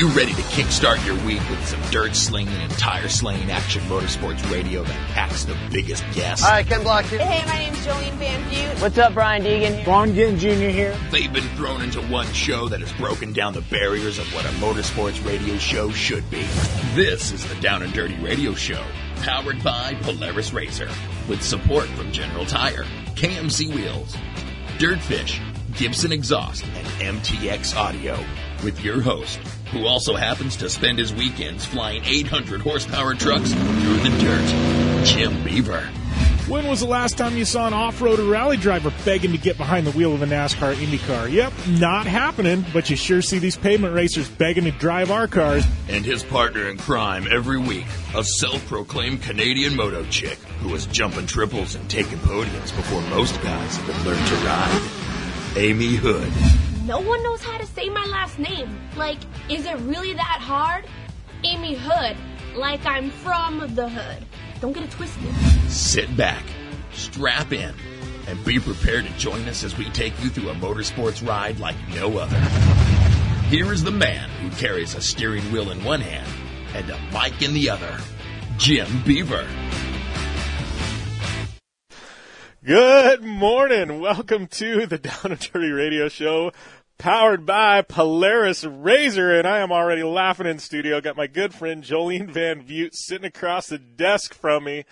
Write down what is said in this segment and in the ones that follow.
you ready to kickstart your week with some dirt slinging and tire slinging action motorsports radio that packs the biggest gas? Hi, Ken Block here. Hey, my name's Jolene Van Vugt. What's up, Brian Deegan? Vaughn Gittin Jr. here. They've been thrown into one show that has broken down the barriers of what a motorsports radio show should be. This is the Down and Dirty Radio Show, powered by Polaris Razor, with support from General Tire, KMC Wheels, Dirtfish, Gibson Exhaust, and MTX Audio, with your host, who also happens to spend his weekends flying 800 horsepower trucks through the dirt, Jim Beaver. When was the last time you saw an off-road or rally driver begging to get behind the wheel of a NASCAR Indy car? Yep, not happening, but you sure see these pavement racers begging to drive our cars. And his partner in crime every week, a self-proclaimed Canadian moto chick who was jumping triples and taking podiums before most guys have learned to ride. Amy Hood. No one knows how to say my last name. Like, is it really that hard? Amy Hood. Like I'm from the hood. Don't get it twisted. Sit back, strap in, and be prepared to join us as we take you through a motorsports ride like no other. Here is the man who carries a steering wheel in one hand and a mic in the other, Jim Beaver. Good morning. Welcome to the Down and Dirty Radio Show, powered by Polaris Razor. And I am already laughing in studio. Got my good friend Jolene Van Vugt sitting across the desk from me.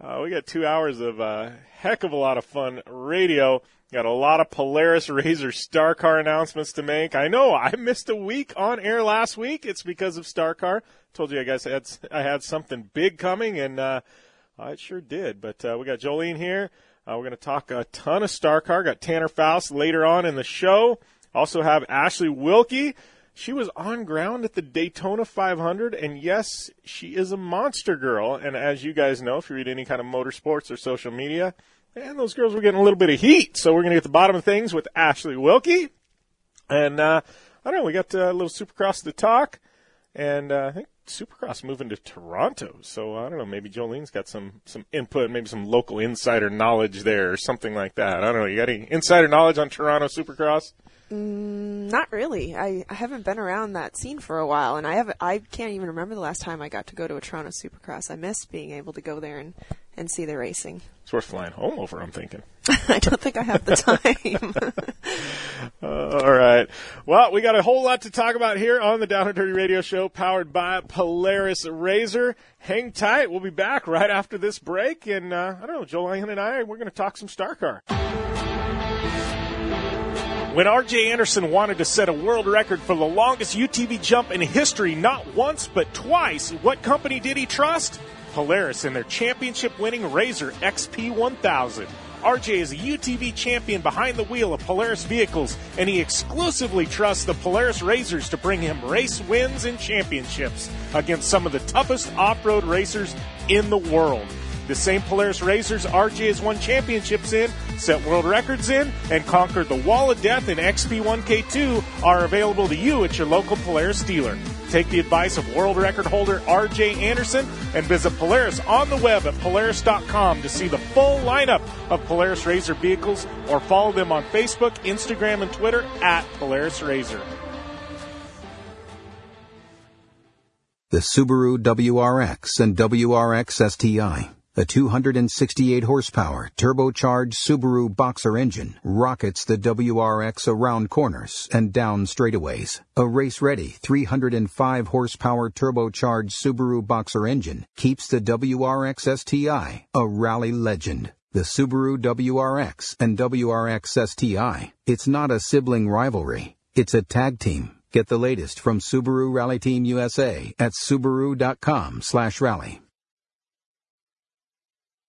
Uh, we got two hours of uh, heck of a lot of fun radio. Got a lot of Polaris Razor Star Car announcements to make. I know I missed a week on air last week. It's because of Star Car. Told you I guess I had I had something big coming, and uh, I sure did. But uh, we got Jolene here. Uh, we're going to talk a ton of Star Car. Got Tanner Faust later on in the show. Also have Ashley Wilkie. She was on ground at the Daytona 500, and yes, she is a monster girl. And as you guys know, if you read any kind of motorsports or social media, and those girls were getting a little bit of heat. So we're going to get the bottom of things with Ashley Wilkie. And uh, I don't know, we got uh, a little Supercross to talk, and uh, I think Supercross moving to Toronto. So I don't know, maybe Jolene's got some some input, maybe some local insider knowledge there or something like that. I don't know. You got any insider knowledge on Toronto Supercross? Mm, not really. I, I haven't been around that scene for a while, and I have I can't even remember the last time I got to go to a Toronto Supercross. I miss being able to go there and, and see the racing. It's worth flying home over. I'm thinking. I don't think I have the time. uh, all right. Well, we got a whole lot to talk about here on the Down and Dirty Radio Show, powered by Polaris Razor. Hang tight. We'll be back right after this break, and uh, I don't know, Jolene and I, we're going to talk some Star Car. When R.J. Anderson wanted to set a world record for the longest UTV jump in history, not once but twice, what company did he trust? Polaris and their championship winning Razor XP 1000. RJ is a UTV champion behind the wheel of Polaris vehicles, and he exclusively trusts the Polaris Razors to bring him race wins and championships against some of the toughest off road racers in the world. The same Polaris Razors RJ has won championships in, set world records in, and conquered the Wall of Death in XP1K2 are available to you at your local Polaris dealer. Take the advice of world record holder RJ Anderson and visit Polaris on the web at Polaris.com to see the full lineup of Polaris Razor vehicles or follow them on Facebook, Instagram, and Twitter at Polaris Razor. The Subaru WRX and WRX STI a 268 horsepower turbocharged Subaru Boxer engine rockets the WRX around corners and down straightaways. A race-ready 305 horsepower turbocharged Subaru Boxer engine keeps the WRX STI a rally legend. The Subaru WRX and WRX STI. It's not a sibling rivalry. It's a tag team. Get the latest from Subaru Rally Team USA at subaru.com/rally.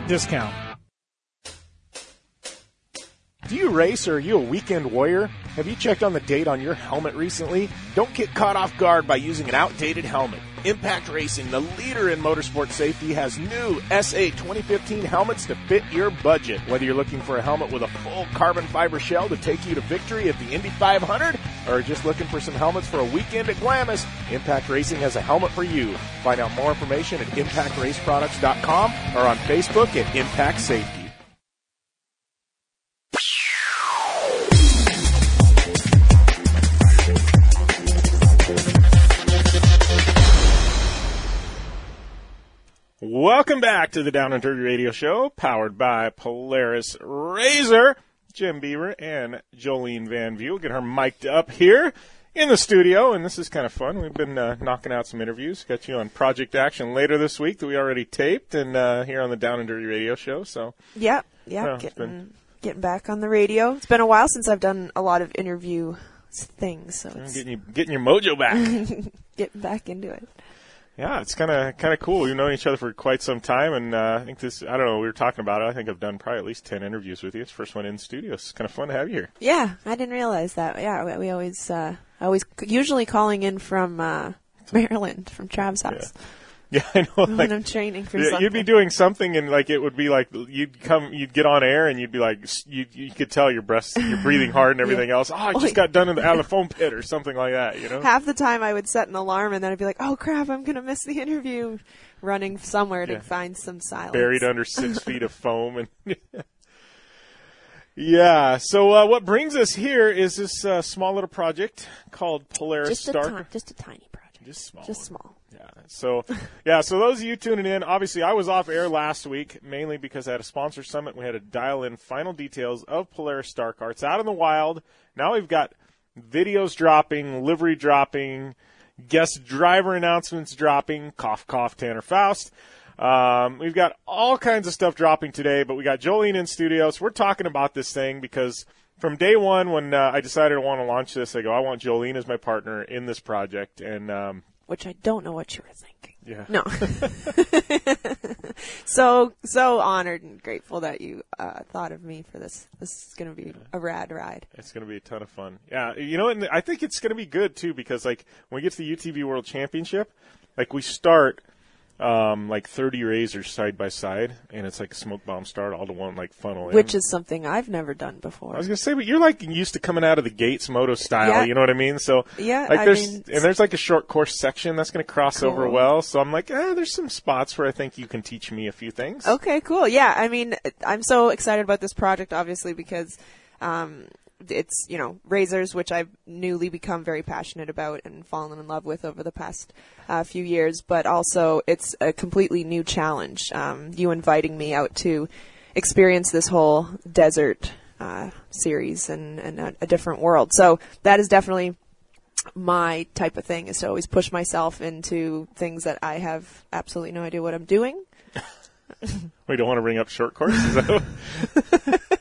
10% discount. Do you race or are you a weekend warrior? Have you checked on the date on your helmet recently? Don't get caught off guard by using an outdated helmet. Impact Racing, the leader in motorsport safety, has new SA 2015 helmets to fit your budget. Whether you're looking for a helmet with a full carbon fiber shell to take you to victory at the Indy 500 or just looking for some helmets for a weekend at Glamis, Impact Racing has a helmet for you. Find out more information at impactraceproducts.com or on Facebook at Impact Safety. Welcome back to the Down and Dirty Radio Show, powered by Polaris Razor. Jim Beaver and Jolene Van Vugt. Get her mic'd up here in the studio, and this is kind of fun. We've been uh, knocking out some interviews. Got you on Project Action later this week that we already taped, and uh, here on the Down and Dirty Radio Show. So. Yeah, it's getting, been- getting back on the radio. It's been a while since I've done a lot of interview things, so it's getting you getting your mojo back. getting back into it. Yeah, it's kind of kind of cool. We've known each other for quite some time, and uh, I think this. I don't know. We were talking about it. I think I've done probably at least ten interviews with you. It's the first one in studio. It's kind of fun to have you here. Yeah, I didn't realize that. Yeah, we, we always, uh, always, usually calling in from uh, Maryland, from Trav's house Yeah, I know. when I'm training for Yeah, something. you'd be doing something, and like it would be like you'd come, you'd get on air, and you'd be like, you you could tell your breath, you're breathing hard and everything else. Oh, I just Like- got done in the, out of the foam pit or something like that, you know? Half the time I would set an alarm and then I'd be like, oh crap, I'm going to miss the interview. Running somewhere Yeah. to find some silence. Buried under six feet of foam, and yeah. So uh, what brings us here is this uh, small little project called Polaris just a, Star. just a tiny project. Just small. Just small. Yeah. So, yeah. So those of you tuning in, obviously, I was off air last week mainly because I had a sponsor summit. We had to dial in final details of Polaris Star Car. It's out in the wild. Now we've got videos dropping, livery dropping, guest driver announcements dropping. Cough, cough. Tanner Faust. Um, we've got all kinds of stuff dropping today, but we got Jolene in studio. So we're talking about this thing because from day one, when uh, I decided I want to launch this, I go, I want Jolene as my partner in this project, and um, Which I don't know what you were thinking. yeah. No. so so honored and grateful that you uh, thought of me for this. This is going to be a rad ride. It's going to be a ton of fun. Yeah, you know, and I think it's going to be good too because like when we get to the UTV World Championship, like we start um, like 30 razors side by side, and it's like a smoke bomb start all to one like funnel. in. Which is something I've never done before. I was gonna say, but you're like used to coming out of the gates moto style. Yeah. You know what I mean? So Yeah, like I there's mean- and there's like a short course section that's gonna cross over well. So I'm like, eh, there's some spots where I think you can teach me a few things. Okay, cool. Yeah, I mean, I'm so excited about this project, obviously, because um, it's you know razors, which I've newly become very passionate about and fallen in love with over the past uh, few years. But also, it's a completely new challenge. Um, you inviting me out to experience this whole desert uh, series and, and a, a different world. So that is definitely my type of thing is to always push myself into things that I have absolutely no idea what I'm doing. We don't want to bring up short courses.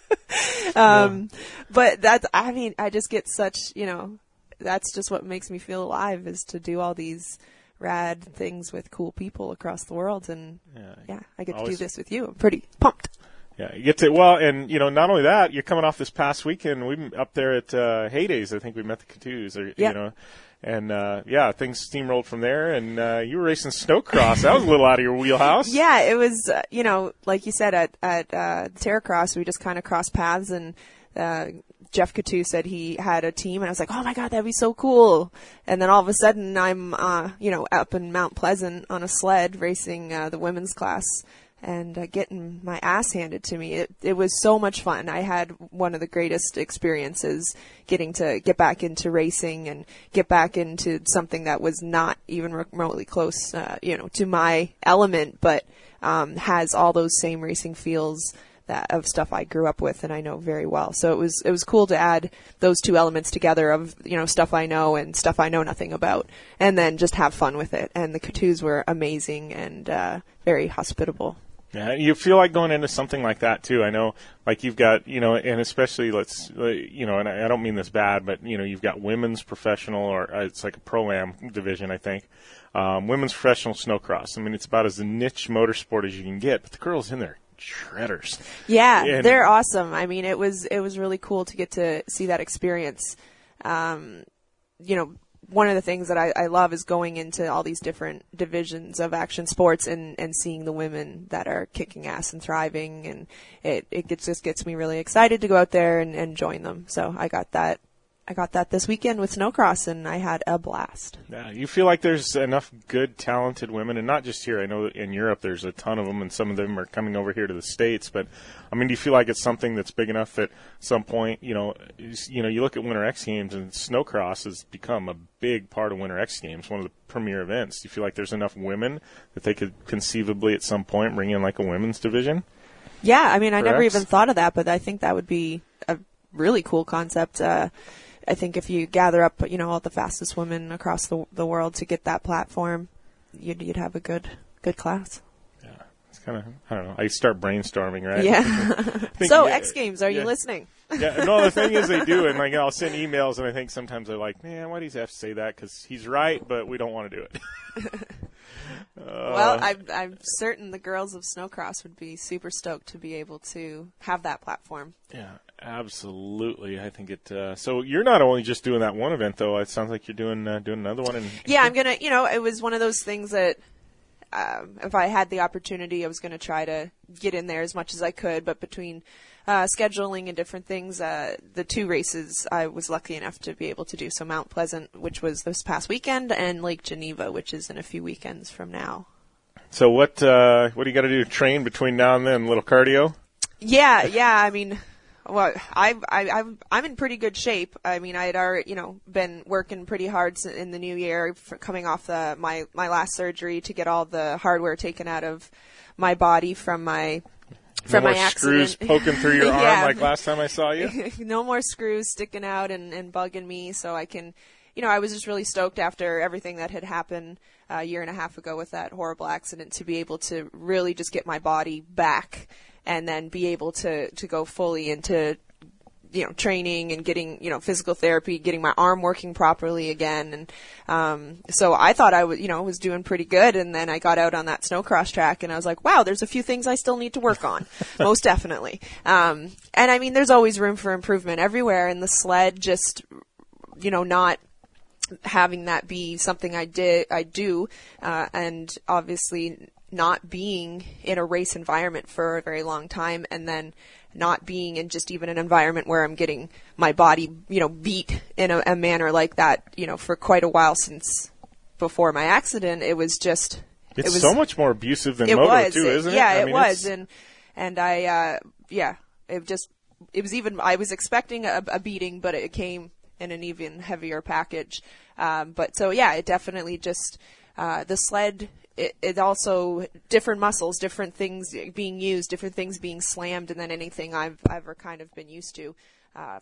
Um, but that's, I mean, I just get such, you know, that's just what makes me feel alive is to do all these rad things with cool people across the world. And yeah, I get to do this with you. I'm pretty pumped. Yeah, you get to well, and you know, not only that, you're coming off this past weekend. We m- up there at uh, Heydays. I think we met the Catus, or Yeah. you know, and uh, yeah, things steamrolled from there. And uh, you were racing snowcross. that was a little out of your wheelhouse. Yeah, it was, uh, you know, like you said at, at, uh, Terracross, we just kind of crossed paths and, uh, Jeff Catu said he had a team and I was like, oh my god, that'd be so cool. And then all of a sudden I'm, uh, you know, up in Mount Pleasant on a sled racing, uh, the women's class and uh, getting my ass handed to me. It, it was so much fun. I had one of the greatest experiences getting to get back into racing and get back into something that was not even remotely close, uh, you know, to my element, but um, has all those same racing feels that of stuff I grew up with and I know very well. So it was it was cool to add those two elements together of you know stuff I know and stuff I know nothing about, and then just have fun with it. And the Katus were amazing and uh, very hospitable. Yeah, you feel like going into something like that too. I know, like you've got, you know, and especially let's, uh, you know, and I don't mean this bad, but you know, you've got women's professional, or uh, it's like a pro am division, I think. Um, women's professional snowcross. I mean, it's about as a niche motorsport as you can get, but the girls in there shredders. Yeah, And- they're awesome. I mean, it was it was really cool to get to see that experience. Um, you know, one of the things that I, I love is going into all these different divisions of action sports and, and seeing the women that are kicking ass and thriving, and it it gets just gets me really excited to go out there and, and join them. So I got that. I got that this weekend with snowcross, and I had a blast. Yeah, you feel like there's enough good, talented women, and not just here. I know that in Europe there's a ton of them, and some of them are coming over here to the states. But I mean, do you feel like it's something that's big enough that some point, you know, you know, you look at Winter X Games, and snowcross has become a big part of Winter X Games, one of the premier events. Do you feel like there's enough women that they could conceivably at some point bring in like a women's division? Yeah, I mean, I never Correct. even thought of that, but I think that would be a really cool concept. Uh, I think if you gather up, you know, all the fastest women across the the world to get that platform, you'd you'd have a good good class. Yeah, it's kind of, I don't know. I start brainstorming, right? Yeah. So yeah, X Games, are yeah. you listening? yeah, no, the thing is they do, and like I'll send emails, and I think sometimes they're like, "Man, why does he have to say that? Because he's right, but we don't want to do it." Well, I'm I'm certain the girls of Snowcross would be super stoked to be able to have that platform. Yeah, absolutely. I think it. Uh, so you're not only just doing that one event, though. It sounds like you're doing uh, doing another one. And Yeah, I'm gonna. You know, it was one of those things that um, if I had the opportunity, I was gonna try to get in there as much as I could. But between uh, scheduling and different things, uh, the two races I was lucky enough to be able to do. So Mount Pleasant, which was this past weekend, and Lake Geneva, which is in a few weekends from now. so what? Uh, what do you got to do? Train between now and then? Little cardio. Yeah, yeah. I mean, well, I, I, I'm, I'm in pretty good shape. I mean, I had already, you know, been working pretty hard in the new year, for coming off the my my last surgery to get all the hardware taken out of my body from my from no my accident. screws poking through your arm Yeah. like last time I saw you. no more screws sticking out and, and bugging me, so I can, you know, I was just really stoked after everything that had happened a year and a half ago with that horrible accident to be able to really just get my body back and then be able to to go fully into you know training and getting you know physical therapy getting my arm working properly again. And um so i thought i was you know was doing pretty good. And then i got out on that snowcross track and i was like wow there's a few things i still need to work on most definitely. Um and i mean there's always room for improvement everywhere. And the sled just you know not having that be something I did I do uh, and obviously not being in a race environment for a very long time and then not being in just even an environment where I'm getting my body you know beat in a, a manner like that you know for quite a while since before my accident it was just It's it was so much more abusive than it moto was too, isn't it? yeah I it was it's- and and I uh yeah it just it was even I was expecting a, a beating but it came in an even heavier package. Um but so yeah it definitely just uh the sled it, it also different muscles different things being used different things being slammed and then anything I've ever kind of been used to uh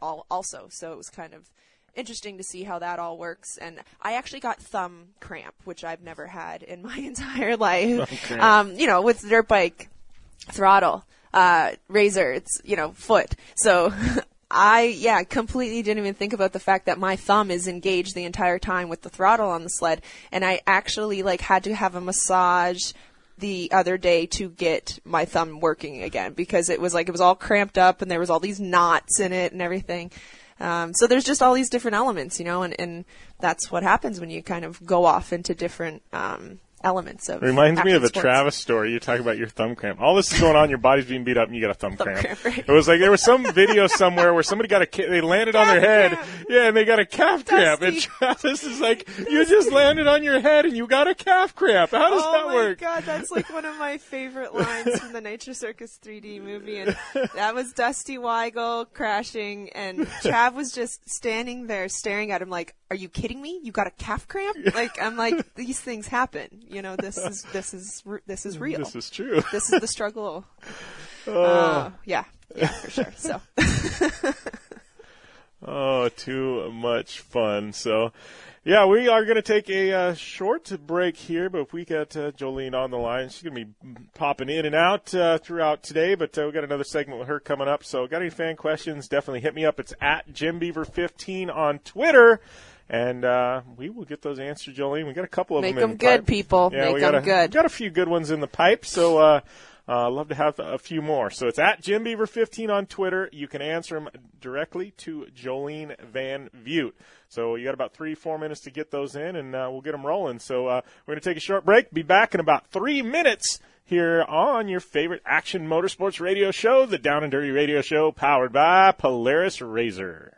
all also. So it was kind of interesting to see how that all works. And i actually got thumb cramp which i've never had in my entire life. Um you know with dirt bike throttle uh razor it's you know foot. So i yeah completely didn't even think about the fact that my thumb is engaged the entire time with the throttle on the sled. And i actually like had to have a massage the other day to get my thumb working again because it was like it was all cramped up and there was all these knots in it and everything. Um, so there's just all these different elements, you know, and, and that's what happens when you kind of go off into different um, elements of. It reminds me of a sports. Travis story. You talk about your thumb cramp. All this is going on. Your body's being beat up, and you got a thumb, cramp. cramp, right. It was like there was some video somewhere where somebody got a they landed on their head. cramp. Yeah, and they got a calf cramp. And Dusty. Travis is like, "You just landed on your head, and you got a calf cramp. How does Oh that work?" Oh my god, that's like one of my favorite lines from the Nitro Circus 3D movie, and that was Dusty Wygle crashing, and Trav was just standing there staring at him like, are you kidding me? You got a calf cramp? Like, I'm like, these things happen. You know, this is, this is, this is real. This is true. This is the struggle. Uh, yeah. Yeah, for sure. So, Oh, too much fun. So, yeah, we are going to take a uh, short break here, but if we get uh, Jolene on the line, she's going to be popping in and out uh, throughout today, but uh, we got another segment with her coming up. So, got any fan questions, definitely hit me up. It's at JimBeaver15 on Twitter. And uh, we will get those answered, Jolene. We got a couple of make them. in them the good, pipe. people. Yeah, make we got them a, good. Got a few good ones in the pipe, so uh, uh, love to have a few more. So it's at Jim Beaver 15 on Twitter. You can answer them directly to Jolene Van Vugt. So you got about three, four minutes to get those in, and uh, we'll get them rolling. So uh, we're going to take a short break. Be back in about three minutes here on your favorite action motorsports radio show, the Down and Dirty Radio Show, powered by Polaris Razor.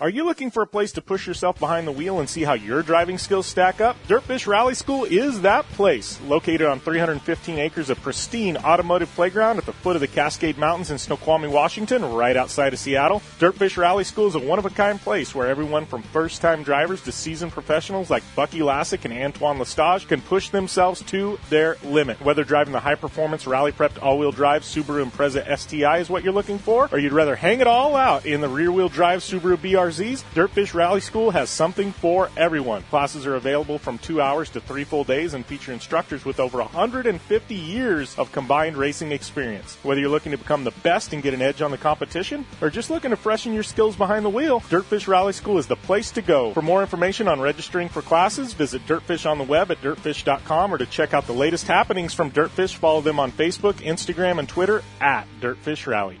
Are you looking for a place to push yourself behind the wheel and see how your driving skills stack up? Dirtfish Rally School is that place. Located on 315 acres of pristine automotive playground at the foot of the Cascade Mountains in Snoqualmie, Washington, right outside of Seattle. Dirtfish Rally School is a one-of-a-kind place where everyone from first-time drivers to seasoned professionals like Bucky Lasek and Antoine L'Estage can push themselves to their limit. Whether driving the high-performance rally-prepped all-wheel drive Subaru Impreza STI is what you're looking for, or you'd rather hang it all out in the rear-wheel drive Subaru BRZ, Dirtfish Rally School has something for everyone. Classes are available from two hours to three full days and feature instructors with over 150 years of combined racing experience. Whether you're looking to become the best and get an edge on the competition, or just looking to freshen your skills behind the wheel, Dirtfish Rally School is the place to go. For more information on registering for classes, visit Dirtfish on the web at dirtfish.com or to check out the latest happenings from Dirtfish, follow them on Facebook, Instagram, and Twitter at Dirtfish Rally.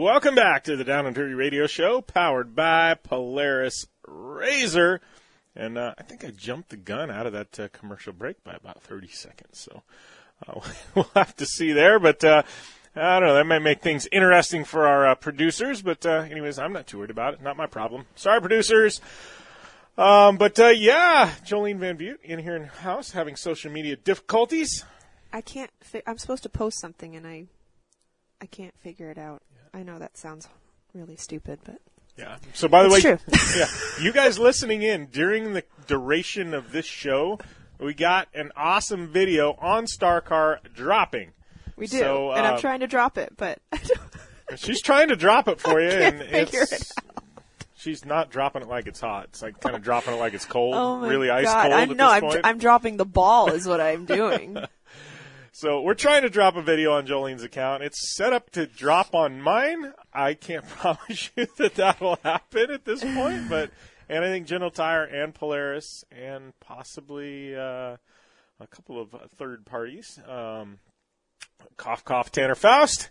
Welcome back to the Down and Dirty Radio Show, powered by Polaris Razor. And uh, I think I jumped the gun out of that uh, commercial break by about 30 seconds. So uh, we'll have to see there. But uh, I don't know. That might make things interesting for our uh, producers. But uh, anyways, I'm not too worried about it. Not my problem. Sorry, producers. Um, but yeah, Jolene Van Vugt in here in house having social media difficulties. I can't. Fi- I'm supposed to post something, and I, I can't figure it out. I know that sounds really stupid, but Yeah. So by the It's way, yeah, you guys listening in during the duration of this show, we got an awesome video on StarCar dropping. we do. So, and uh, I'm trying to drop it, but I don't. She's trying to drop it for you, can't and figure it's it she's not dropping it like it's hot. It's like kind of dropping it like it's cold, Oh really ice god! cold I'm no, I'm. I'm dropping the ball, is what I'm doing. So we're trying to drop a video on Jolene's account. It's set up to drop on mine. I can't promise you that that will happen at this point, but and I think General Tire and Polaris and possibly uh, a couple of third parties. Um, cough, cough, Tanner Faust.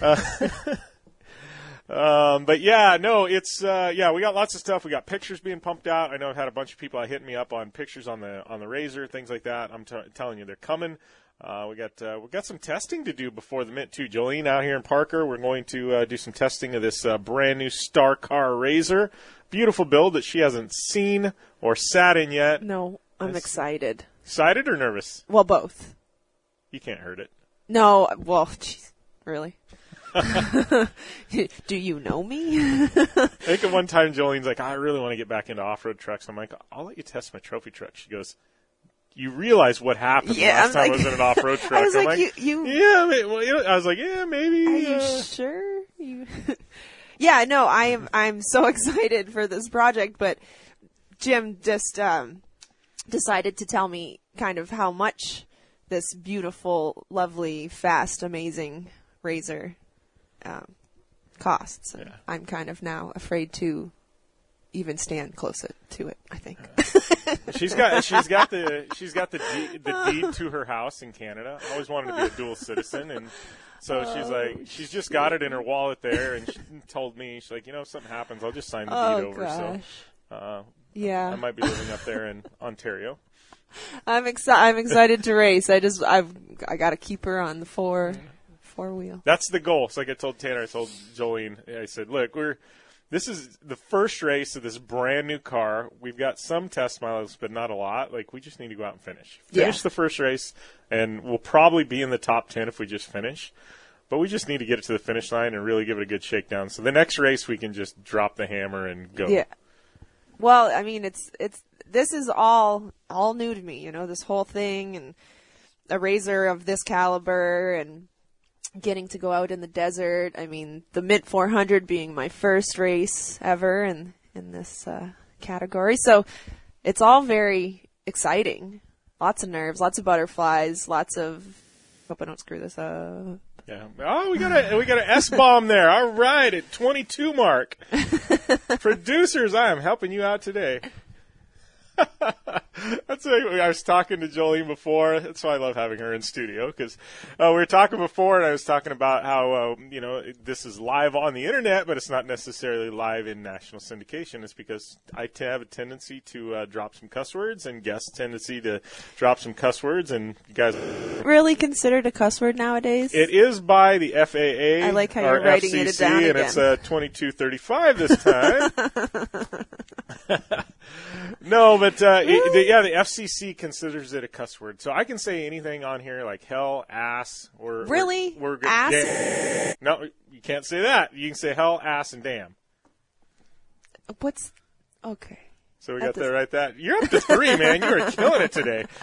Uh, Um, but yeah, no, it's uh, yeah, we got lots of stuff. We got pictures being pumped out. I know I've had a bunch of people hitting me up on pictures on the on the razor, things like that. I'm t- telling you, they're coming. Uh, we got uh, we got some testing to do before the mint too. Jolene out here in Parker, we're going to uh, do some testing of this uh, brand new Star Car Razor. Beautiful build that she hasn't seen or sat in yet. No, I'm excited. Excited or nervous? Well, both. You can't hurt it. No, well, jeez, really? Do you know me? I think at one time Jolene's like, I really want to get back into off-road trucks. I'm like, I'll let you test my trophy truck. She goes, You realize what happened Yeah, last I'm time I was in an off-road truck? I was I'm like, you, you, Yeah, I, mean, well, you know, I was like, yeah, maybe. are you uh, sure? You, yeah, no, I am. I'm so excited for this project, but Jim just um, decided to tell me kind of how much this beautiful, lovely, fast, amazing razor um, costs. Yeah. I'm kind of now afraid to even stand close to it. I think. she's got she's got the she's got the deed, the deed to her house in Canada. I always wanted to be a dual citizen, and so she's Oh, like she's just got it in her wallet there, and she told me she's like, you know, if something happens, I'll just sign the deed oh over. gosh. So uh, Yeah. I might be living up there in Ontario. I'm excited. I'm excited to race. I just I've I got to keep her on the four four wheel. That's the goal. So like I told Tanner, I told Jolene, I said, look, we're this is the first race of this brand new car. We've got some test miles, but not a lot. Like we just need to go out and finish. Finish Yeah. the first race, and we'll probably be in the top ten if we just finish. But we just need to get it to the finish line and really give it a good shakedown. So the next race we can just drop the hammer and go. Yeah. Well, I mean, it's it's this is all all new to me. You know, this whole thing and a razor of this caliber and getting to go out in the desert. I mean, the Mint 400 being my first race ever in in this uh, category. So it's all very exciting. Lots of nerves, lots of butterflies, lots of. Hope I don't screw this up. Yeah. Oh, we got a we got an S bomb there. All right, at 22 mark. Producers, I am helping you out today. That's why I was talking to Jolene before. That's why I love having her in studio because uh, we were talking before, and I was talking about how uh, you know this is live on the internet, but it's not necessarily live in national syndication. It's because I t- have a tendency to uh, drop some cuss words, and guests tendency to drop some cuss words, and you guys Really considered a cuss word nowadays? it is by the FAA. I like how you're writing it FCC, down and it's uh, 2235 this time. no, but uh, it, the, yeah, the FCC considers it a cuss word, so I can say anything on here like hell, ass, or Really? or, or Ass? damn. No, you can't say that. You can say hell, ass, and damn. What's okay? So we That got that does- right. That you're up to three, man. You are killing it today.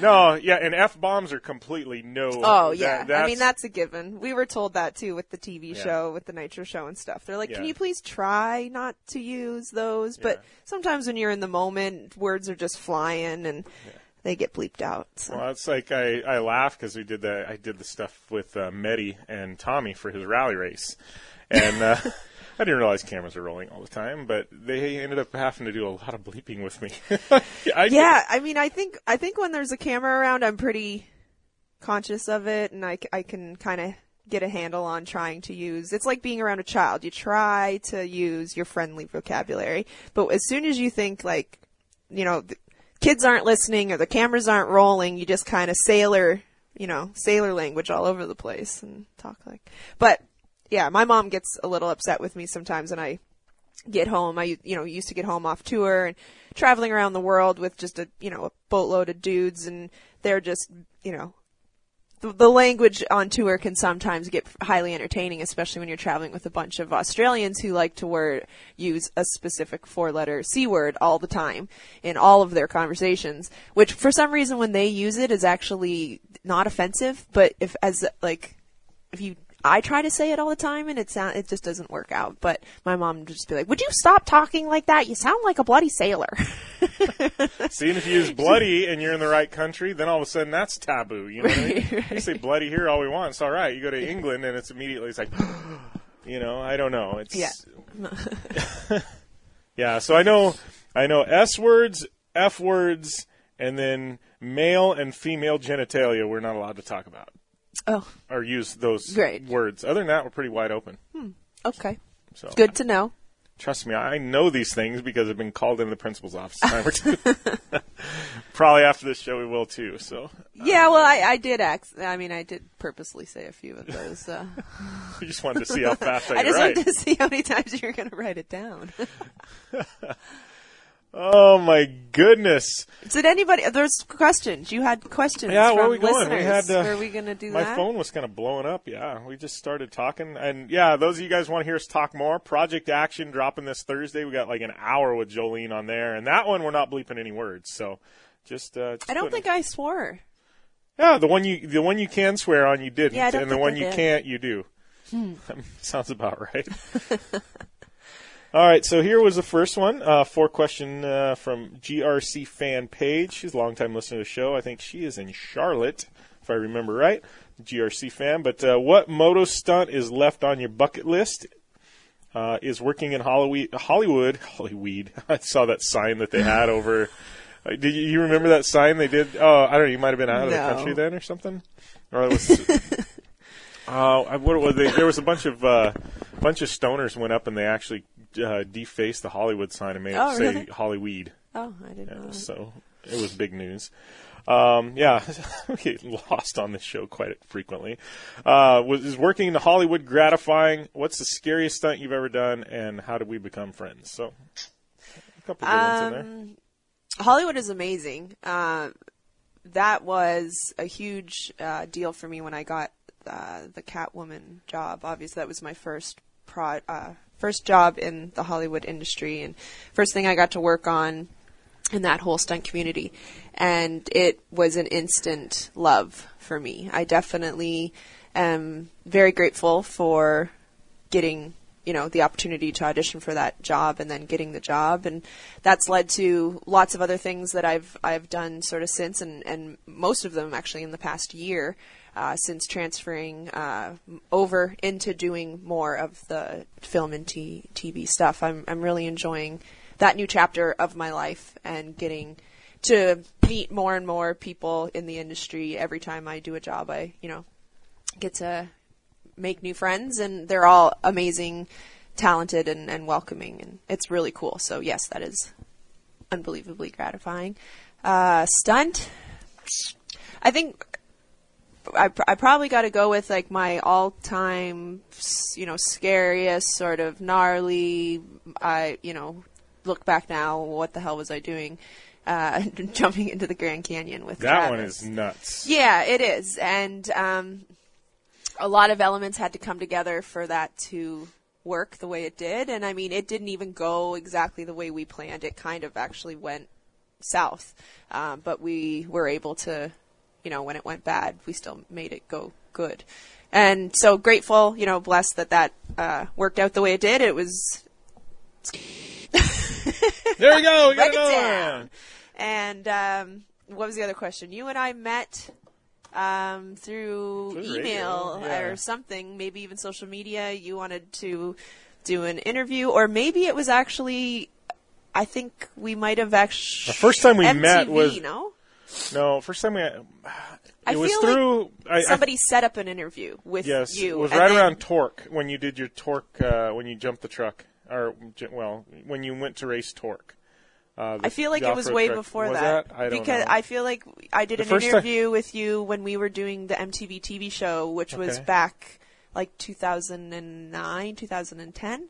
No, yeah, and f bombs are completely no. Oh that- yeah, I mean that's a given. We were told that too with the TV Yeah. show, with the Nitro show and stuff. They're like, "Can you please try not to use those?" But Yeah. sometimes when you're in the moment, words are just flying and they get bleeped out. So. Well, it's like I, I laugh because we did the I did the stuff with uh, Medi and Tommy for his rally race, and uh, I didn't realize cameras were rolling all the time, but they ended up having to do a lot of bleeping with me. I, yeah, I mean, I think I think when there's a camera around, I'm pretty conscious of it, and I, I can kind of get a handle on trying to use. It's like being around a child. You try to use your friendly vocabulary, but as soon as you think like, you know, the kids aren't listening or the cameras aren't rolling, you just kind of sailor, you know, sailor language all over the place and talk like. But yeah, my mom gets a little upset with me sometimes, and I get home. I you know used to get home off tour and traveling around the world with just a you know a boatload of dudes, and they're just you know the, the language on tour can sometimes get highly entertaining, especially when you're traveling with a bunch of Australians who like to word use a specific four-letter c word all the time in all of their conversations. Which for some reason when they use it is actually not offensive, but if as like if you I try to say it all the time and it sound it just doesn't work out. But my mom would just be like, "Would you stop talking like that? You sound like a bloody sailor." Seeing if you use bloody and you're in the right country, then all of a sudden that's taboo. You know, I mean? you say bloody here all we want. It's all right. You go to England and it's immediately it's like, you know, I don't know. It's Yeah. yeah. So I know, I know S words, F words, and then male and female genitalia. We're not allowed to talk about oh, or use those Great. words. Other than that, we're pretty wide open. okay. So Good to know. Trust me, I know these things because I've been called into the principal's office time or two. Probably after this show we will too. So Yeah, well, I, I did. I mean, I did purposely say a few of those. Uh, we just wanted to see how fast I, I just write. wanted to see how many times you're going to write it down. Oh my goodness! Did anybody? There's questions. You had questions. Yeah, where from are we going? We had, uh, Were we going to do My that? phone was kind of blowing up. Yeah, we just started talking, and yeah, those of you guys want to hear us talk more, Project Action dropping this Thursday. We got like an hour with Jolene on there, and that one we're not bleeping any words. So just, uh, just I don't think I swore. Yeah, the one you the one you can swear on you didn't, Yeah, and the one I you did. Hmm. can't you do. Sounds about right. All right, so here was the first one. Uh, four question uh, from GRC fan page. She's a long time listener to the show. I think she is in Charlotte, if I remember right. GRC fan. But uh, what moto stunt is left on your bucket list? Uh, is working in Hollywood. Hollywood. Hollyweed. I saw that sign that they had over. Uh, Did you, you remember that sign they did? Oh, I don't know. You might have been out of the country then or something. Or it was. Oh, I what was they? There was a bunch of uh, bunch of stoners went up and they actually uh, defaced the Hollywood sign and made Oh, it say really? Hollyweed. Oh, I didn't know. that. So it was big news. Um, yeah, we get lost on this show quite frequently. Uh, was is working in the Hollywood gratifying? What's the scariest stunt you've ever done, and how did we become friends? So, a couple good ones in there. Um, Hollywood is amazing. Uh, that was a huge uh, deal for me when I got uh, the Catwoman job. Obviously, that was my first pro- uh, first job in the Hollywood industry, and first thing I got to work on in that whole stunt community. And it was an instant love for me. I definitely am very grateful for getting you know the opportunity to audition for that job and then getting the job. And that's led to lots of other things that I've I've done sort of since and and most of them actually in the past year uh, since transferring uh, over into doing more of the film and t- TV stuff. I'm I'm really enjoying that new chapter of my life and getting to meet more and more people in the industry every time I do a job. I you know get to make new friends and they're all amazing talented and, and welcoming and it's really cool. So yes that is unbelievably gratifying. Uh, stunt? I think I, pr- I probably got to go with like my all-time you know scariest sort of gnarly i you know look back now what the hell was i doing? Uh, jumping into the grand canyon with That one is nuts. Yeah, it is, and um, a lot of elements had to come together for that to work the way it did. And I mean, it didn't even go exactly the way we planned. It kind of actually went south, um, but we were able to, you know, when it went bad, we still made it go good. And so grateful, you know, blessed that that uh, worked out the way it did. It was There we go. We got it down. And um, what was the other question? You and I met um, through, Through email radio, yeah. or something, maybe even social media. You wanted to do an interview, or maybe it was actually. I think we might have actually. The first time we MTV, met was- no. No, first time we. It I was through. I, I, Somebody set up an interview with yes, you. it was right then- around Torque when you did your Torque uh, when you jumped the truck, or well, when you went to race Torque. Uh, I feel like it was way before Was that, I don't because know. I feel like I did The an interview with you when we were doing the MTV TV show, which was back like 2009, 2010.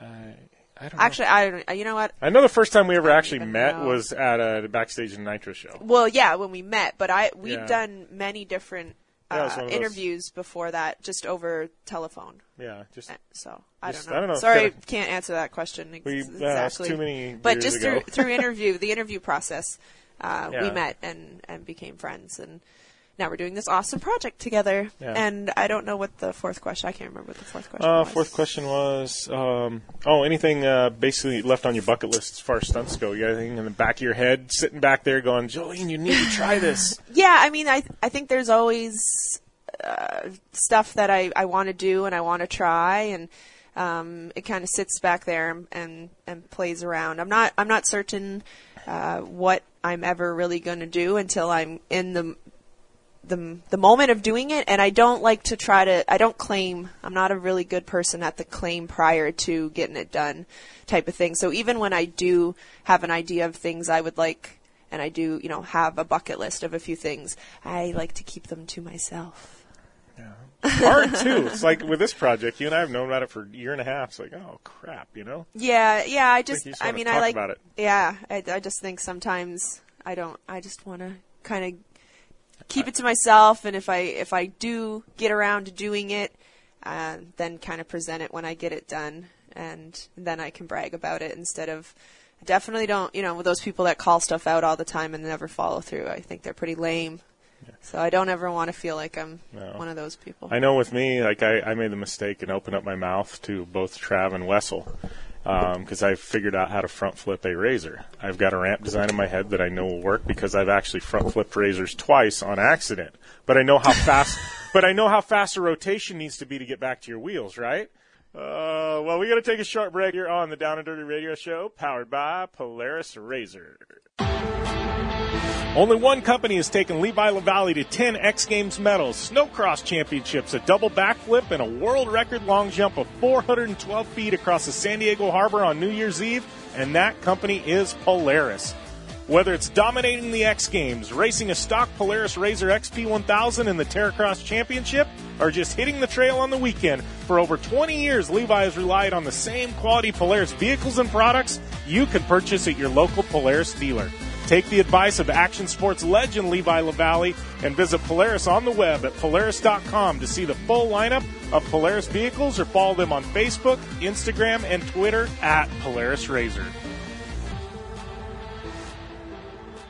I, I don't know. Actually, I don't. You know what? I know the first time we ever actually met know. was at a backstage in Nitro show. Well, yeah, when we met, but I we've Yeah. done many different Yeah, it was uh, those- interviews before that, just over telephone. Yeah, just Uh, So I Just- don't know. I don't know. Sorry, can't answer that question ex- we exactly. uh, too many. but just ago. through through interview, the interview process, uh, we met and and became friends, and now we're doing this awesome project together. Yeah. And I don't know what the fourth question. I can't remember what the fourth question Uh, was. fourth question was, um, oh, anything uh, basically left on your bucket list as far as stunts go? You got anything in the back of your head, sitting back there, going, Jolene, you need to try this. Yeah, I mean, I I think there's always uh, stuff that I I want to do and I want to try, and um, it kind of sits back there and, and and plays around. I'm not I'm not certain uh, what I'm ever really going to do until I'm in the the the moment of doing it, and I don't like to try to. I don't claim. I'm not a really good person at the claim prior to getting it done, type of thing. So even when I do have an idea of things I would like, and I do, you know, have a bucket list of a few things, I like to keep them to myself. Yeah. Hard too. It's like with this project, you and I have known about it for a year and a half. It's like, oh crap, you know. Yeah, yeah. I just, just I mean, I like. about it. Yeah, I, I just think sometimes I don't. I just want to kind of keep it to myself, and if I if I do get around to doing it, uh, then kind of present it when I get it done, and then I can brag about it instead of. I definitely don't, you know, those people that call stuff out all the time and never follow through. I think they're pretty lame. So I don't ever want to feel like I'm No. one of those people. I know with me, like I, I made the mistake and opened up my mouth to both Trav and Wessel because I figured out how to front flip a razor. I've got a ramp design in my head that I know will work because I've actually front flipped razors twice on accident. But I know how fast. but I know how fast a rotation needs to be to get back to your wheels, right? Uh, well, we got to take a short break here on the Down and Dirty Radio Show, powered by Polaris Razor. Only one company has taken Levi LaVallee to 10 X Games medals, snowcross championships, a double backflip, and a world record long jump of 412 feet across the San Diego Harbor on New Year's Eve, and that company is Polaris. Whether it's dominating the X Games, racing a stock Polaris Razor XP1000 in the Terracross Championship, or just hitting the trail on the weekend, for over 20 years, Levi has relied on the same quality Polaris vehicles and products you can purchase at your local Polaris dealer. Take the advice of action sports legend Levi LaVallee and visit Polaris on the web at polaris.com to see the full lineup of Polaris vehicles or follow them on Facebook, Instagram, and Twitter at Polaris Razor.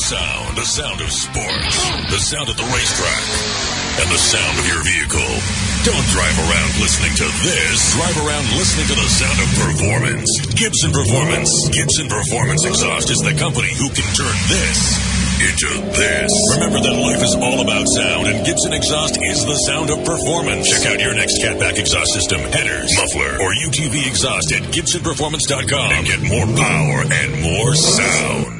Sound. The sound of sports. The sound at the racetrack. And the sound of your vehicle. Don't drive around listening to this. Drive around listening to the sound of performance. Gibson Performance. Gibson Performance Exhaust is the company who can turn this into this. Remember that life is all about sound, and Gibson Exhaust is the sound of performance. Check out your next catback exhaust system, headers, muffler, or UTV exhaust at GibsonPerformance.com and get more power and more sound.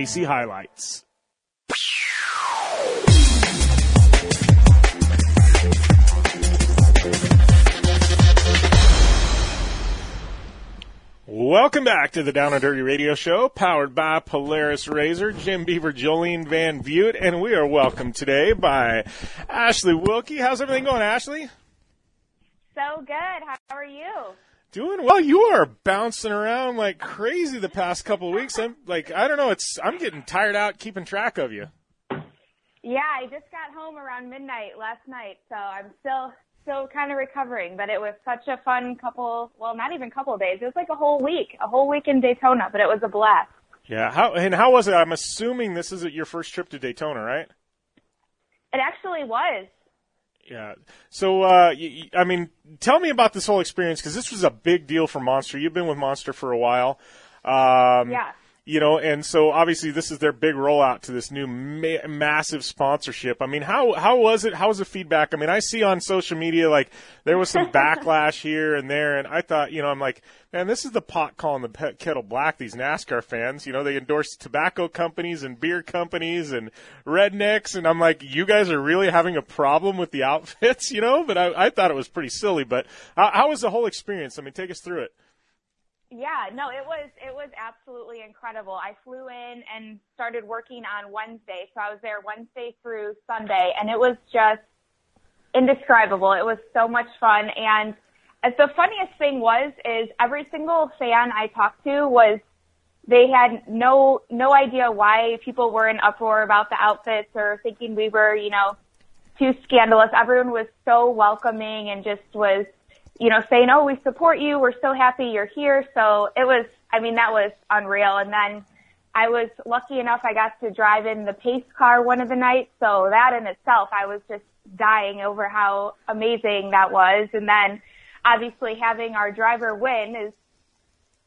Highlights. Welcome back to the Down and Dirty Radio Show, powered by Polaris Razor, Jim Beaver, Jolene Van Vugt, and we are welcomed today by Ashley Wilkie. How's everything going, Ashley? So good. How are you? Doing well. You are bouncing around like crazy the past couple of weeks. I'm like, I don't know. It's I'm getting tired out keeping track of you. Yeah, I just got home around midnight last night, so I'm still still kind of recovering. But it was such a fun couple. Well, not even couple days. It was like a whole week, a whole week in Daytona. But it was a blast. Yeah. How and how was it? I'm assuming this is your first trip to Daytona, right? It actually was. Yeah. So, uh, y- y- I mean, tell me about this whole experience because this was a big deal for Monster. You've been with Monster for a while. Um, Yeah. You know, and so obviously this is their big rollout to this new ma- massive sponsorship. I mean, how how was it? How was the feedback? I mean, I see on social media like there was some backlash here and there, and I thought, you know, I'm like, man, this is the pot calling the pe- kettle black. These NASCAR fans, you know, they endorse tobacco companies and beer companies and rednecks, and I'm like, you guys are really having a problem with the outfits, you know? But I, I thought it was pretty silly. But how, how was the whole experience? I mean, take us through it. Yeah, no, it was it was absolutely incredible. I flew in and started working on Wednesday, so I was there Wednesday through Sunday, and it was just indescribable. It was so much fun, and the funniest thing was is every single fan I talked to was they had no no idea why people were in uproar about the outfits or thinking we were you know too scandalous. Everyone was so welcoming and just was you know, saying, "Oh, we support you. We're so happy you're here." So it was, I mean, that was unreal. And then I was lucky enough I got to drive in the pace car one of the nights. So that in itself, I was just dying over how amazing that was. And then obviously having our driver win is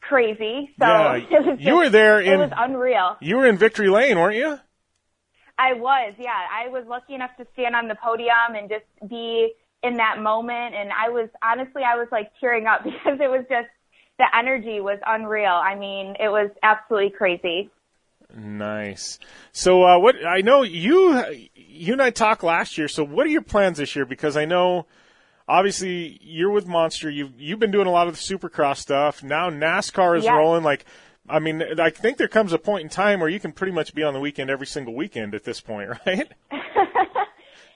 crazy. So yeah, just, you were there in it was unreal. You were in Victory Lane, weren't you? I was, yeah. I was lucky enough to stand on the podium and just be in that moment and I was honestly I was like tearing up because it was just the energy was unreal. I mean, it was absolutely crazy. Nice. So uh what I know you you and I talked last year. So what are your plans this year because I know obviously you're with Monster. You've you've been doing a lot of the Supercross stuff. Now NASCAR is Yes. rolling like I mean, I think there comes a point in time where you can pretty much be on the weekend every single weekend at this point, right?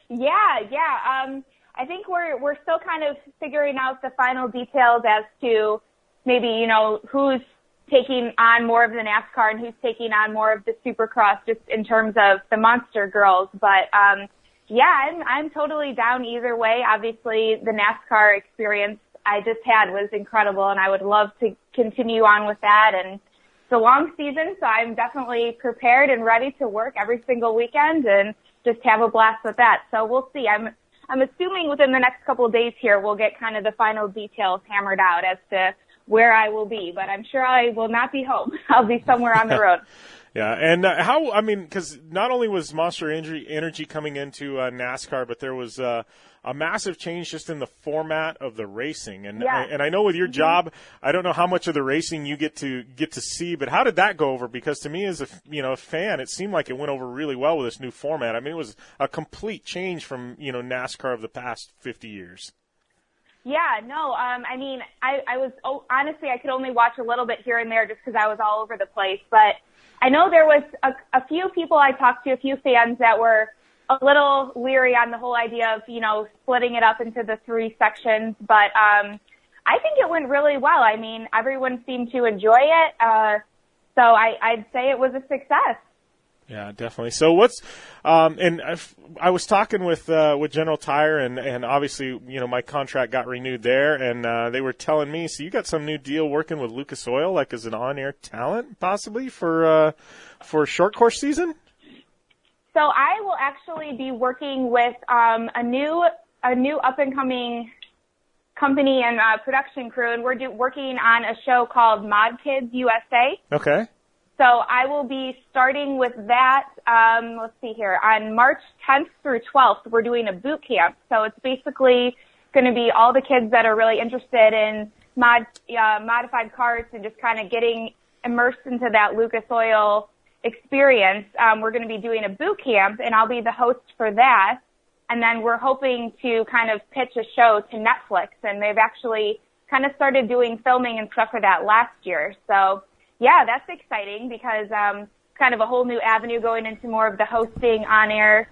Yeah, yeah. Um, I think we're we're still kind of figuring out the final details as to maybe you know who's taking on more of the NASCAR and who's taking on more of the Supercross, just in terms of the Monster girls. But um, yeah, I'm I'm totally down either way. Obviously, the NASCAR experience I just had was incredible, and I would love to continue on with that. And it's a long season, so I'm definitely prepared and ready to work every single weekend and just have a blast with that. So we'll see. I'm I'm assuming within the next couple of days here we'll get kind of the final details hammered out as to where I will be, but I'm sure I will not be home. I'll be somewhere on the road. Yeah, and uh, how I mean, because not only was Monster Energy, Energy coming into uh, NASCAR, but there was uh, a massive change just in the format of the racing. And Yeah. and I know with your job, I don't know how much of the racing you get to get to see, but how did that go over? Because to me, as a you know a fan, it seemed like it went over really well with this new format. I mean, it was a complete change from you know NASCAR of the past fifty years. Yeah, no, um, I mean, I, I was, oh, honestly, I could only watch a little bit here and there just because I was all over the place. But I know there was a, a few people I talked to, a few fans that were a little leery on the whole idea of, you know, splitting it up into the three sections. But, um, I think it went really well. I mean, everyone seemed to enjoy it. Uh, so I, I'd say it was a success. Yeah, definitely. So what's um and I, I was talking with uh with General Tire and and obviously, you know, my contract got renewed there and uh they were telling me so you got some new deal working with Lucas Oil like as an on-air talent possibly for uh for short course season? So I will actually be working with um, a new a new up and coming company and uh, production crew, and we're do, working on a show called Mod Kids USA. Okay. So I will be starting with that. Um, let's see here on March 10th through 12th. We're doing a boot camp. So it's basically going to be all the kids that are really interested in mod uh, modified cars and just kind of getting immersed into that Lucas Oil experience. Um, we're going to be doing a boot camp, and I'll be the host for that. And then we're hoping to kind of pitch a show to Netflix, and they've actually kind of started doing filming and stuff for that last year. So yeah, that's exciting because um, kind of a whole new avenue going into more of the hosting on air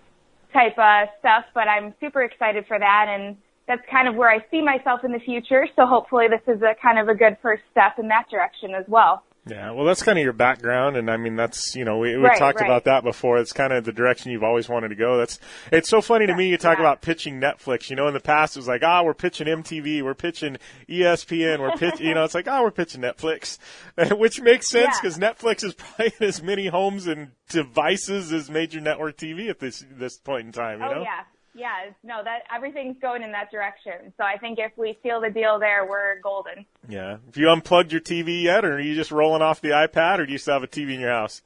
type uh, stuff. But I'm super excited for that, and that's kind of where I see myself in the future. So hopefully, this is a kind of a good first step in that direction as well. Yeah, well, that's kind of your background, and I mean, that's you know, we, we Right, talked right. about that before. It's kind of the direction you've always wanted to go. That's it's so funny to me. You talk Yeah. about pitching Netflix. You know, in the past it was like, ah, we're pitching MTV, we're pitching ESPN, we're pitch. you know, it's like, ah, we're pitching Netflix, which makes sense Yeah. because Netflix is probably in as many homes and devices as major network TV at this this point in time. You Oh know? yeah. Yeah, no, that everything's going in that direction. So I think if we seal the deal there, we're golden. Yeah. Have you unplugged your TV yet, or are you just rolling off the iPad, or do you still have a TV in your house?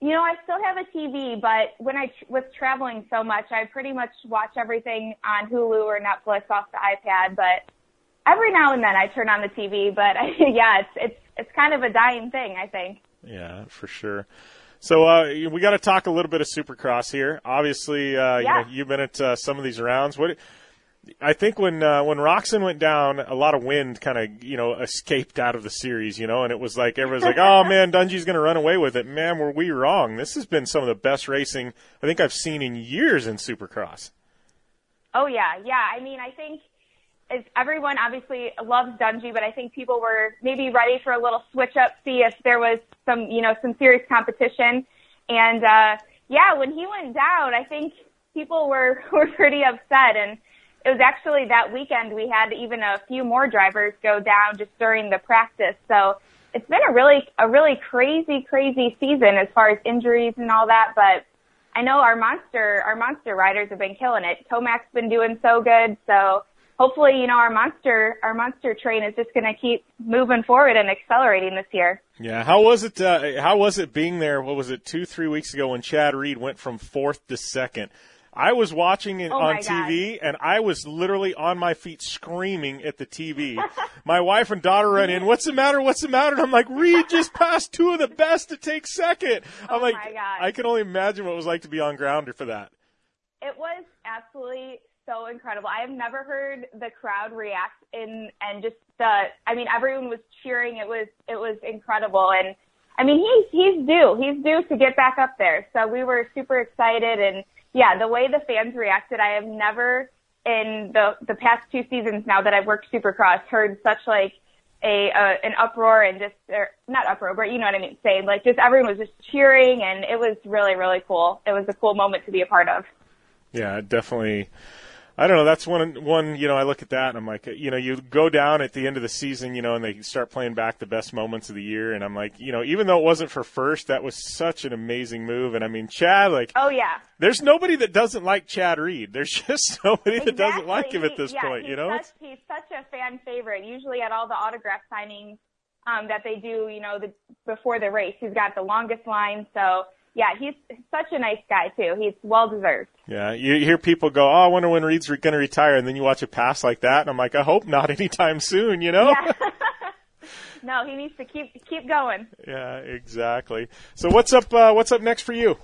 You know, I still have a TV, but when I tr- was traveling so much, I pretty much watch everything on Hulu or Netflix off the iPad. But every now and then I turn on the TV. But I, yeah, it's it's it's kind of a dying thing, I think. Yeah, for sure. So uh, we got to talk a little bit of Supercross here. Obviously, uh, Yeah. you know, you've been at uh, some of these rounds. What I think when uh, when Roczen went down, a lot of wind kind of you know escaped out of the series, you know, and it was like everyone's like, "Oh man, Dungey's going to run away with it." Man, were we wrong? This has been some of the best racing I think I've seen in years in Supercross. Oh yeah, yeah. I mean, I think everyone obviously loves Dungey, but I think people were maybe ready for a little switch up, see if there was some, you know, some serious competition. And uh, yeah, when he went down, I think people were were pretty upset. And it was actually that weekend we had even a few more drivers go down just during the practice. So it's been a really a really crazy, crazy season as far as injuries and all that. But I know our monster our monster riders have been killing it. Tomac's been doing so good, so hopefully, you know, our monster our monster train is just going to keep moving forward and accelerating this year. Yeah, how was it? Uh, how was it being there? What was it? Two, three weeks ago when Chad Reed went from fourth to second. I was watching it Oh on TV, and I was literally on my feet screaming at the TV. my wife and daughter run in. What's the matter? What's the matter? And I'm like, Reed just passed two of the best to take second. I'm Oh like, my God. I can only imagine what it was like to be on grounder for that. It was absolutely so incredible. I have never heard the crowd react in and just the I mean everyone was cheering. It was it was incredible and I mean he's he's due. He's due to get back up there. So we were super excited and yeah, the way the fans reacted, I have never in the the past two seasons now that I've worked Supercross heard such like a uh, an uproar and just or not uproar, but you know what I mean, saying like just everyone was just cheering and it was really really cool. It was a cool moment to be a part of. Yeah, definitely. I don't know. That's one. One. You know, I look at that and I'm like, you know, you go down at the end of the season, you know, and they start playing back the best moments of the year, and I'm like, you know, even though it wasn't for first, that was such an amazing move. And I mean, Chad, like, Oh yeah. there's nobody that doesn't like Chad Reed. There's just nobody that doesn't like him at this He- yeah, point. You know, such, he's such a fan favorite. Usually at all the autograph signings um, that they do, you know, the, before the race, he's got the longest line. So yeah, he's such a nice guy too. He's well deserved. yeah. You hear people go, "Oh, I wonder when Reed's going to retire," and then you watch it pass like that, and I'm like, I hope not anytime soon. You know. Yeah. no, he needs to keep keep going. Yeah, exactly. So what's up? Uh, what's up next for you?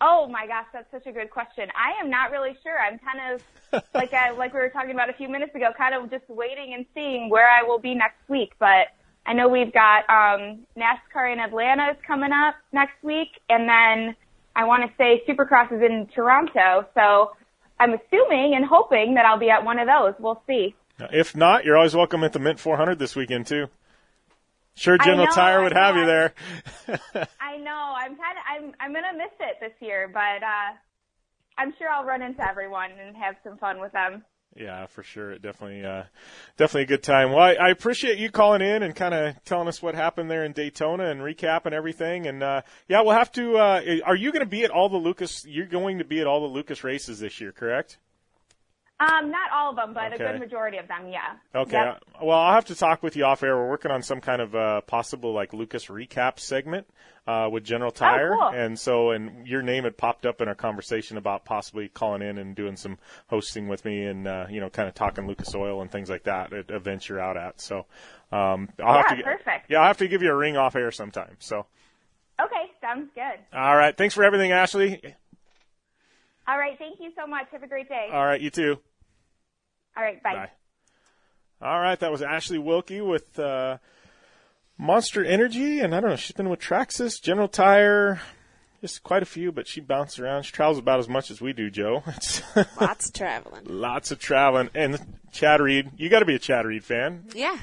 Oh my gosh, that's such a good question. I am not really sure. I'm kind of like I, like we were talking about a few minutes ago, kind of just waiting and seeing where I will be next week. But I know we've got um, NASCAR in Atlanta is coming up next week, and then I want to say Supercross is in Toronto. So I'm assuming and hoping that I'll be at one of those. We'll see. If not, you're always welcome at the Mint 400 this weekend too. Sure, General know, Tire would have you there. I know I'm kind of I'm I'm gonna miss it this year, but uh, I'm sure I'll run into everyone and have some fun with them. Yeah, for sure. It definitely, uh, definitely a good time. Well, I, I appreciate you calling in and kind of telling us what happened there in Daytona and recapping everything. And uh, yeah, we'll have to. Uh, are you going to be at all the Lucas? You're going to be at all the Lucas races this year, correct? Um, not all of them, but a good majority of them, yeah. Okay. Yep. Well, I'll have to talk with you off air. We're working on some kind of uh, possible like Lucas recap segment uh, with General Tire, cool. and so and your name had popped up in our conversation about possibly calling in and doing some hosting with me, and uh, you know, kind of talking Lucas Oil and things like that at events you're out at. So um, I'll have Yeah, to perfect. yeah, I'll have to give you a ring off air sometime. So Okay, sounds good. all right, thanks for everything, Ashley. All right, thank you so much. Have a great day. All right, you too. All right, bye. Bye. All right, that was Ashley Wilkie with uh, Monster Energy, and I don't know, she's been with Traxxas, General Tire, just quite a few, but she bounced around. She travels about as much as we do, Joe. It's Lots of traveling. lots of traveling. And Chad Reed, you got to be a Chad Reed fan. Yeah,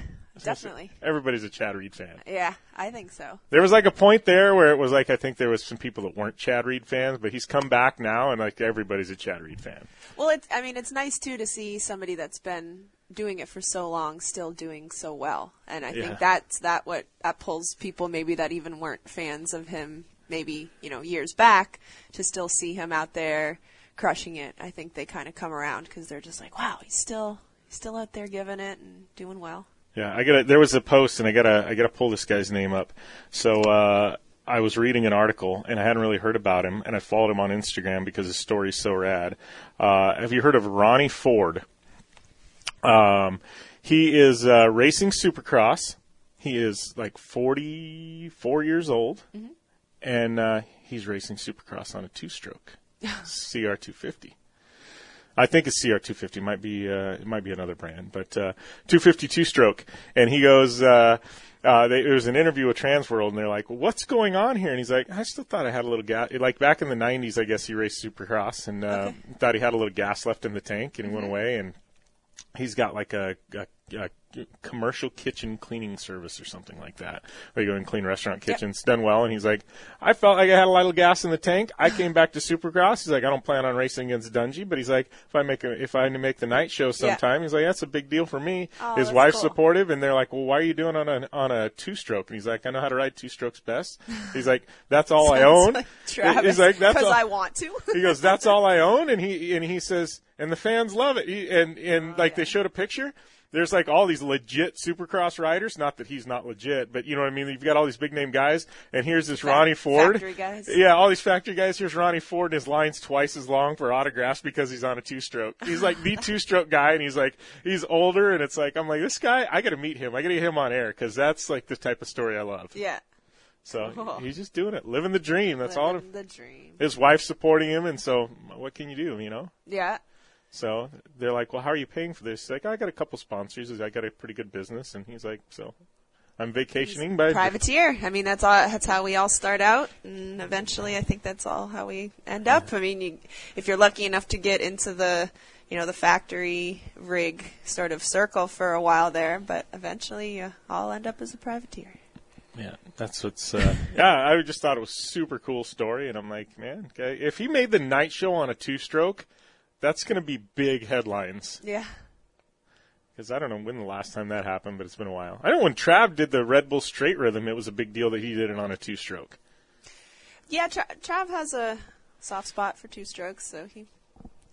definitely. Everybody's a Chad Reed fan. Yeah, I think so. There was like a point there where it was like I think there was some people that weren't Chad Reed fans, but he's come back now, and like everybody's a Chad Reed fan. Well, it's, I mean, it's nice too to see somebody that's been doing it for so long still doing so well, and I Yeah. think that's that what that pulls people maybe that even weren't fans of him maybe you know years back to still see him out there crushing it, I think they kind of come around because they're just like, wow, he's still he's still out there giving it and doing well. Yeah, I got. There was a post, and I gotta I gotta pull this guy's name up. So uh, I was reading an article, and I hadn't really heard about him, and I followed him on Instagram because his story's so rad. Uh, have you heard of Ronnie Ford? Um, he is uh, racing Supercross. He is like 44 years old, and uh, he's racing Supercross on a two-stroke CR250. I think it's CR250. Might be uh, it might be another brand, but uh, 252 stroke. And he goes. Uh, uh, they, there was an interview with Transworld, and they're like, "What's going on here?" And he's like, "I still thought I had a little gas. Like back in the '90s, I guess he raced Supercross, and uh, thought he had a little gas left in the tank, and he went away. And he's got like a, a, a commercial kitchen cleaning service or something like that, where you go and clean restaurant kitchens. Done well, and he's like, I felt like I had a little gas in the tank. I came back to Supercross. He's like, I don't plan on racing against Dungey, but he's like, if I make a, if I make the night show sometime, he's like, that's a big deal for me. Oh, His wife's cool. supportive, and they're like, well, why are you doing on a on a two stroke? And he's like, I know how to ride two strokes best. He's like, that's all I own. like Travis, he's like, that's all I want to. he goes, "That's all I own," and he and he says, and the fans love it. He, and and oh, like they showed a picture. There's like all these legit Supercross riders. Not that he's not legit, but you know what I mean. You've got all these big name guys, and here's this Ronnie Ford. factory guys. Yeah, all these factory guys. Here's Ronnie Ford, and his line's twice as long for autographs because he's on a two stroke. He's like the two stroke guy, and he's like he's older, and it's like I'm like this guy. I got to meet him. I got to get him on air because that's like the type of story I love. yeah, So Oh. he's just doing it, living the dream. That's all. Living the dream. His wife's supporting him, and so what can you do? You know. Yeah, So they're like, "Well, how are you paying for this?" He's like, "I got a couple sponsors. I got a pretty good business." And he's like, "So, I'm vacationing, but privateer. I mean, that's all. That's how we all start out, and eventually, I think that's all how we end up. I mean, you, if you're lucky enough to get into the, you know, the factory rig sort of circle for a while there, but eventually, you all end up as a privateer. yeah, that's what's." Uh, yeah, I just thought it was super cool story, and I'm like, man, okay, if he made the night show on a two-stroke, that's going to be big headlines. Yeah. Because I don't know when the last time that happened, but it's been a while. I know when Trav did the Red Bull Straight Rhythm, it was a big deal that he did it on a two-stroke. Yeah, Tra- Trav has a soft spot for two strokes, so he.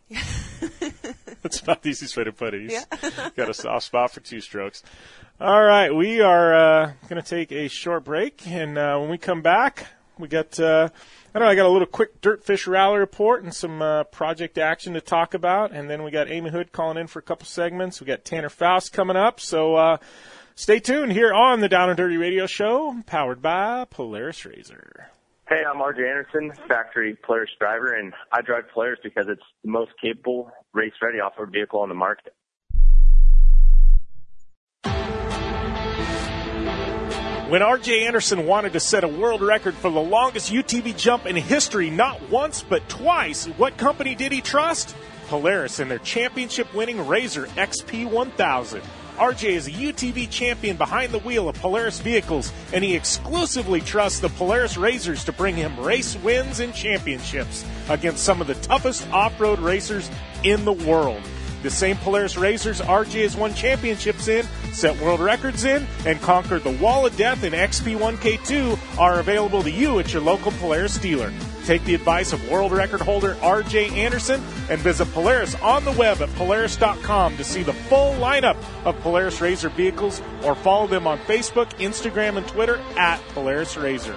Yeah. That's about the easiest way to put it. He's Yeah. got a soft spot for two strokes. All right, we are uh, going to take a short break, and uh, when we come back, we got uh, I don't know, I got a little quick Dirtfish rally report and some uh, project action to talk about, and then we got Amy Hood calling in for a couple segments. We got Tanner Foust coming up, so uh, stay tuned here on the Down and Dirty Radio Show, powered by Polaris Razor. Hey, I'm RJ Anderson, factory Polaris driver, and I drive Polaris because it's the most capable, race-ready off-road vehicle on the market. When RJ Anderson wanted to set a world record for the longest UTV jump in history, not once but twice, what company did he trust? Polaris and their championship winning Razor XP 1000. RJ is a UTV champion behind the wheel of Polaris vehicles, and he exclusively trusts the Polaris Razors to bring him race wins and championships against some of the toughest off road racers in the world. The same Polaris Razors RJ has won championships in, set world records in, and conquered the Wall of Death in XP1K2 are available to you at your local Polaris dealer. Take the advice of world record holder RJ Anderson and visit Polaris on the web at Polaris.com to see the full lineup of Polaris Razor vehicles or follow them on Facebook, Instagram, and Twitter at Polaris Razor.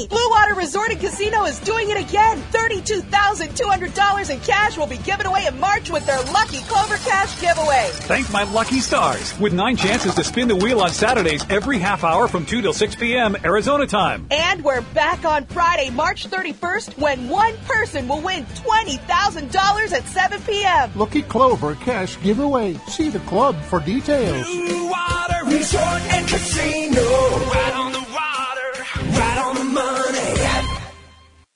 Honey, Blue Water Resort and Casino is doing it again. $32,200 in cash will be given away in March with their Lucky Clover Cash giveaway. Thank my lucky stars. With nine chances to spin the wheel on Saturdays every half hour from 2 till 6 p.m. Arizona time. And we're back on Friday, March 31st, when one person will win $20,000 at 7 p.m. Lucky Clover Cash Giveaway. See the club for details. Blue Water Resort and Casino.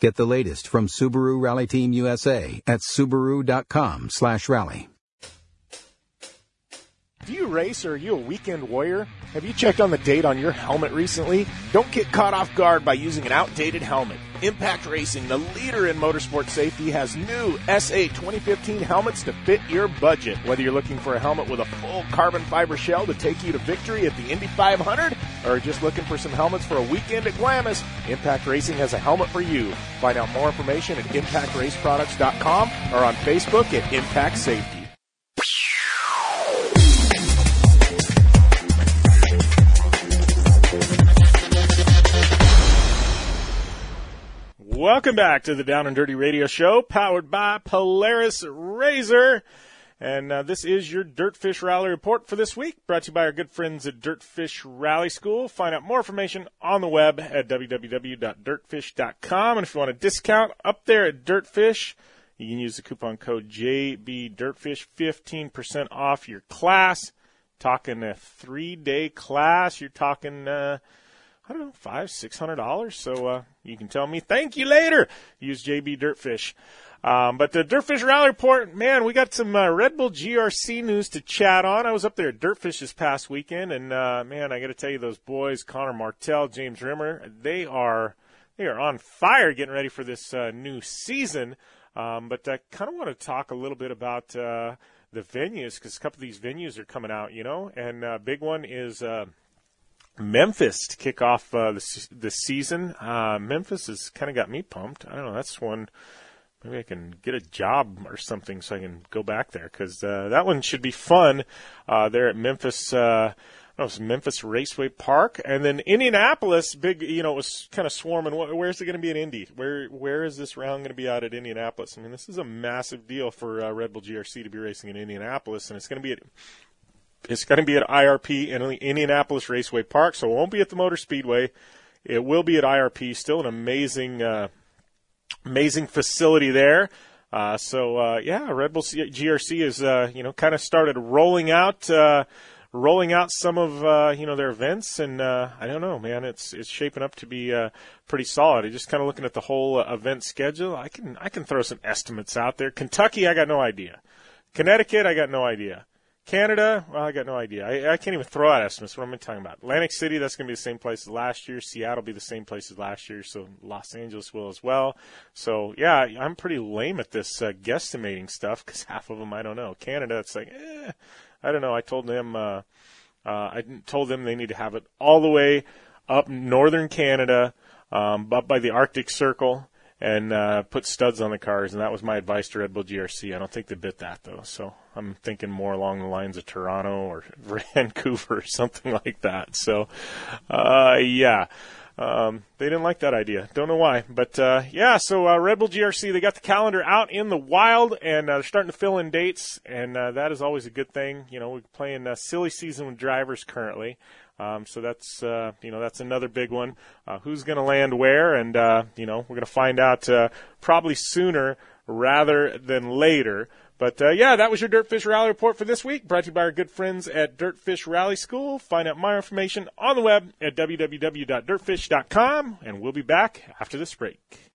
Get the latest from Subaru Rally Team USA at Subaru.com/rally. Do you race or are you a weekend warrior? Have you checked on the date on your helmet recently? Don't get caught off guard by using an outdated helmet. Impact Racing, the leader in motorsport safety, has new SA 2015 helmets to fit your budget. Whether you're looking for a helmet with a full carbon fiber shell to take you to victory at the Indy 500 or just looking for some helmets for a weekend at Glamis, Impact Racing has a helmet for you. Find out more information at impactraceproducts.com or on Facebook at Impact Safety. Welcome back to the Down and Dirty Radio Show, powered by Polaris Razor. And uh, this is your Dirtfish Rally Report for this week, brought to you by our good friends at Dirtfish Rally School. Find out more information on the web at www.dirtfish.com. And if you want a discount up there at Dirtfish, you can use the coupon code JBDirtfish, 15% off your class. Talking a three day class, you're talking. Uh, I don't know, five, six hundred dollars. So uh, you can tell me thank you later. Use JB Dirtfish. Um, but the Dirtfish Rally Report, man, we got some uh, Red Bull GRC news to chat on. I was up there at Dirtfish this past weekend, and uh, man, I got to tell you, those boys, Connor Martell, James Rimmer, they are they are on fire getting ready for this uh, new season. Um, but I kind of want to talk a little bit about uh, the venues because a couple of these venues are coming out, you know, and uh, big one is. Memphis to kick off uh, the the season. Uh, Memphis has kind of got me pumped. I don't know. That's one. Maybe I can get a job or something so I can go back there because uh, that one should be fun. Uh, there at Memphis. Uh, it's Memphis Raceway Park, and then Indianapolis. Big, you know, it was kind of swarming. Where's it going to be in Indy? Where Where is this round going to be out at Indianapolis? I mean, this is a massive deal for uh, Red Bull GRC to be racing in Indianapolis, and it's going to be at it's going to be at IRP in Indianapolis Raceway Park, so it won't be at the Motor Speedway. It will be at IRP. Still an amazing, uh, amazing facility there. Uh, so uh, yeah, Red Bull GRC is uh, you know kind of started rolling out uh, rolling out some of uh, you know their events, and uh, I don't know, man, it's it's shaping up to be pretty solid. just kind of looking at the whole event schedule. I can I can throw some estimates out there. Kentucky, I got no idea. Connecticut, I got no idea. Canada, well, I got no idea. I, I can't even throw out estimates. What am I talking about? Atlantic City, that's going to be the same place as last year. Seattle will be the same place as last year. So Los Angeles will as well. So yeah, I'm pretty lame at this uh, guesstimating stuff because half of them I don't know. Canada, it's like, eh, I don't know. I told them, uh, uh, I told them they need to have it all the way up northern Canada, um, up by the Arctic Circle and uh, put studs on the cars, and that was my advice to Red Bull GRC. I don't think they bit that though, so I'm thinking more along the lines of Toronto or Vancouver or something like that. So, uh, yeah. Um, they didn't like that idea. Don't know why, but uh, yeah. So uh, Red Bull GRC, they got the calendar out in the wild, and uh, they're starting to fill in dates, and uh, that is always a good thing. You know, we're playing a silly season with drivers currently, um, so that's uh, you know that's another big one. Uh, who's going to land where, and uh, you know we're going to find out uh, probably sooner rather than later. But uh, yeah, that was your Dirtfish Rally report for this week, brought to you by our good friends at Dirtfish Rally School. Find out more information on the web at www.dirtfish.com, and we'll be back after this break.